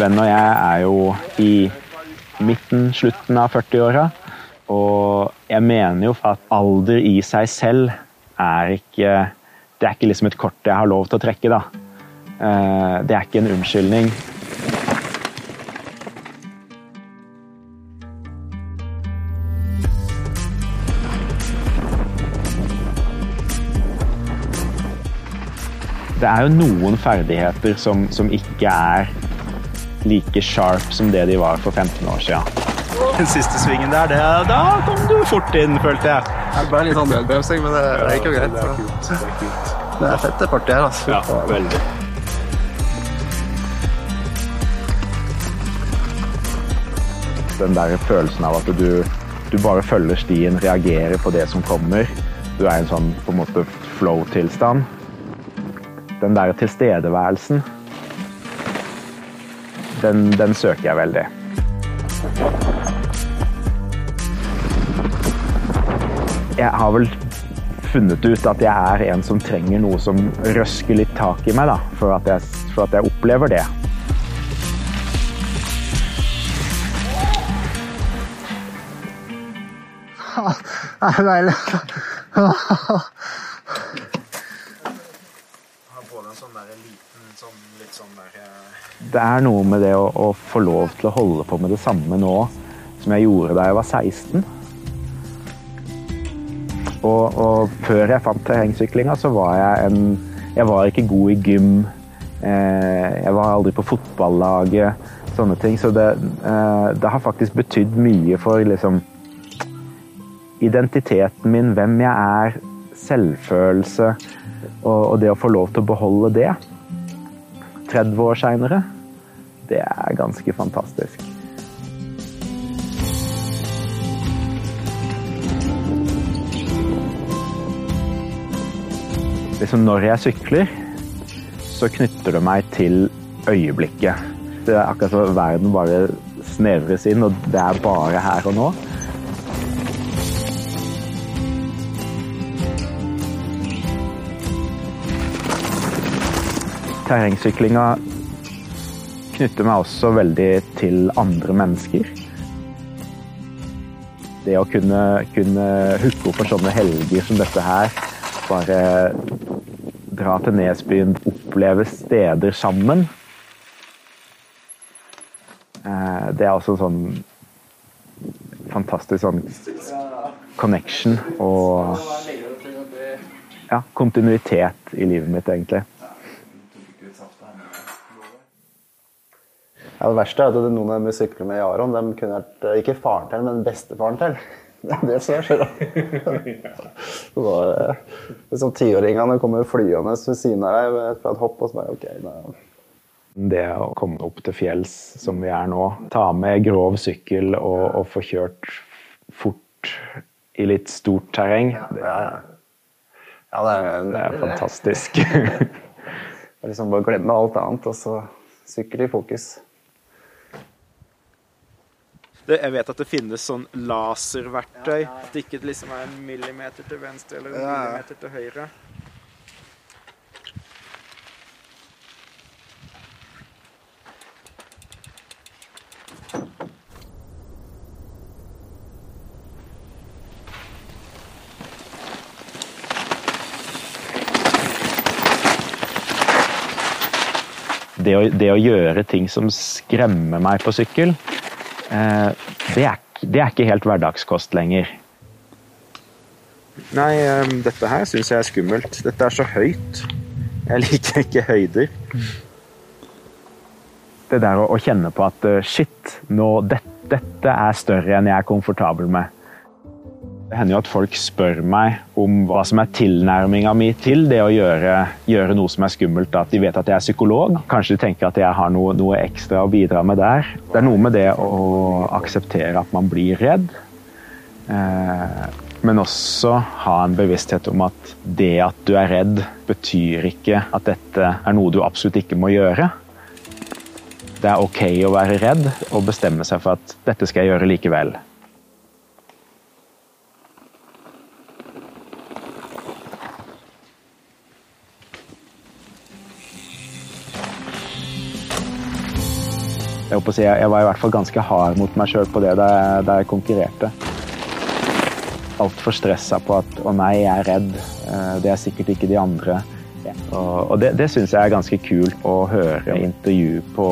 Sven og jeg er jo i midten, slutten av 40-åra. Og jeg mener jo at alder i seg selv er ikke Det er ikke liksom et kort jeg har lov til å trekke, da. Eh, det er ikke en unnskyldning. Det er jo noen ferdigheter som, som ikke er like sharp som det de var for 15 år siden. Den siste svingen der, det, da kom du fort inn, følte jeg. Det bare litt sånn nødbremsing, men det, det gikk jo greit. Det er kult. Det er, kult. Det er fett, det partiet her. Altså. Ja, veldig. Den der følelsen av at du, du bare følger stien, reagerer på det som kommer. Du er i en sånn på en måte flow-tilstand. Den der tilstedeværelsen, den, den søker jeg veldig. Jeg har vel funnet ut at jeg er en som trenger noe som røsker litt tak i meg, da, for at jeg, for at jeg opplever det. Det er eh... Det er noe med det å, å, få lov til å holde på med det samme nå som jeg gjorde da jeg var 16. Og, og før jeg fant terrengsyklinga, så var jeg en Jeg var ikke god i gym. Eh, jeg var aldri på fotballaget. Sånne ting. Så det, eh, det har faktisk betydd mye for liksom identiteten min, hvem jeg er, selvfølelse og, og det å få lov til å beholde det. 30 år seinere. Det er ganske fantastisk. Liksom når jeg sykler, så knytter det meg til øyeblikket. Det er akkurat som verden bare snevres inn, og det er bare her og nå. Terrengsyklinga knytter meg også veldig til andre mennesker. Det å kunne, kunne hooke opp for sånne helger som dette her, bare dra til Nesbyen, oppleve steder sammen. Eh, det er også en sånn fantastisk sånn connection og ja, kontinuitet i livet mitt, egentlig. Ja, det verste er at det noen av dem vi sykler med i Aron, dem kunne vært eh, ikke faren til, men bestefaren til. Det er det som er da, eh, liksom Tiåringene kommer flyende ved siden av deg fra et hopp, og så bare OK. Da. Det å komme opp til fjells som vi er nå, ta med grov sykkel og, og få kjørt fort i litt stort terreng, det er, Ja, det er, det er fantastisk. Det er liksom bare glemme alt annet, og så sykkel i fokus. Det, jeg vet at det finnes sånn laserverktøy. At det ikke liksom er en millimeter til venstre eller en Ja, ja. millimeter til høyre. Det å, det å gjøre ting som skremmer meg på sykkel, det, er, det er ikke helt hverdagskost lenger. Nei, eh, dette her syns jeg er skummelt. Dette er så høyt. Jeg liker ikke høyder. Det der å, å kjenne på at eh, shit, nå, det, dette er større enn jeg er komfortabel med. Det hender jo at folk spør meg om hva som er tilnærminga mi til det å gjøre, gjøre noe som er skummelt. At de vet at jeg er psykolog. Kanskje de tenker at jeg har noe, noe ekstra å bidra med der. Det er noe med det å akseptere at man blir redd. Eh, men også ha en bevissthet om at det at du er redd, betyr ikke at dette er noe du absolutt ikke må gjøre. Det er ok å være redd og bestemme seg for at dette skal jeg gjøre likevel. Jeg, si, jeg var i hvert fall ganske hard mot meg sjøl på det da jeg, da jeg konkurrerte. Altfor stressa på at 'å nei, jeg er redd', eh, det er sikkert ikke de andre. Og, det, det syns jeg er ganske kult å høre intervju på,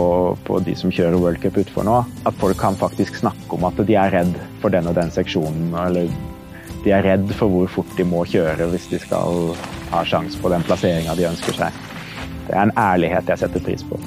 på de som kjører World Cup utfor nå. At folk kan faktisk snakke om at de er redd for den og den seksjonen. Eller de er redd for hvor fort de må kjøre hvis de skal ha sjanse på den plasseringa de ønsker seg. Det er en ærlighet jeg setter pris på.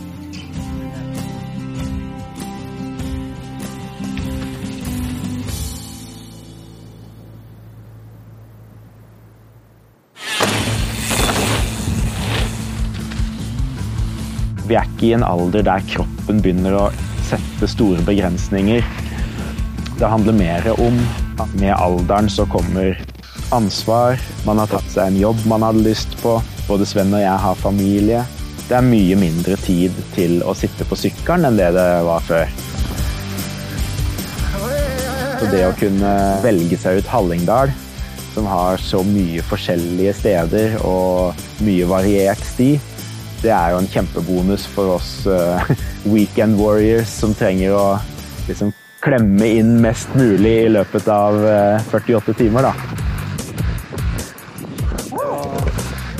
Vi er ikke i en alder der kroppen begynner å sette store begrensninger. Det handler mer om at med alderen så kommer ansvar. Man har tatt seg en jobb man hadde lyst på. Både Sven og jeg har familie. Det er mye mindre tid til å sitte på sykkelen enn det det var før. Så det å kunne velge seg ut Hallingdal, som har så mye forskjellige steder og mye variert sti, det er jo en kjempebonus for oss uh, weekend warriors som trenger å liksom klemme inn mest mulig i løpet av uh, 48 timer, da.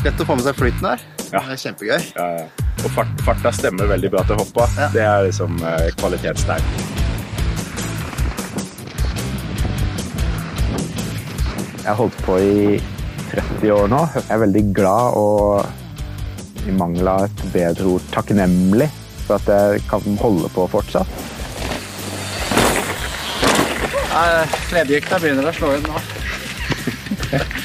Lett å få med seg flyten her. Ja. Det er kjempegøy. Ja, ja. Og fart, farta stemmer veldig bra til hoppa. Ja. Det er liksom uh, kvalitetstegn. Jeg har holdt på i 30 år nå. Jeg er veldig glad og i mangel av et bedre ord takknemlig for at jeg kan holde på fortsatt. Leddgikta begynner å slå inn nå.